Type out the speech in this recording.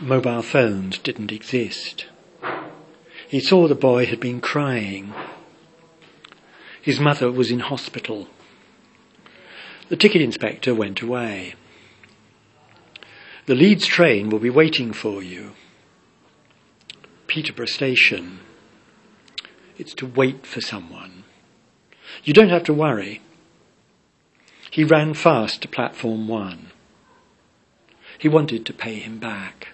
mobile phones didn't exist. He saw the boy had been crying. His mother was in hospital. The ticket inspector went away. The Leeds train will be waiting for you. Peterborough Station. It's to wait for someone. You don't have to worry. He ran fast to platform one. He wanted to pay him back.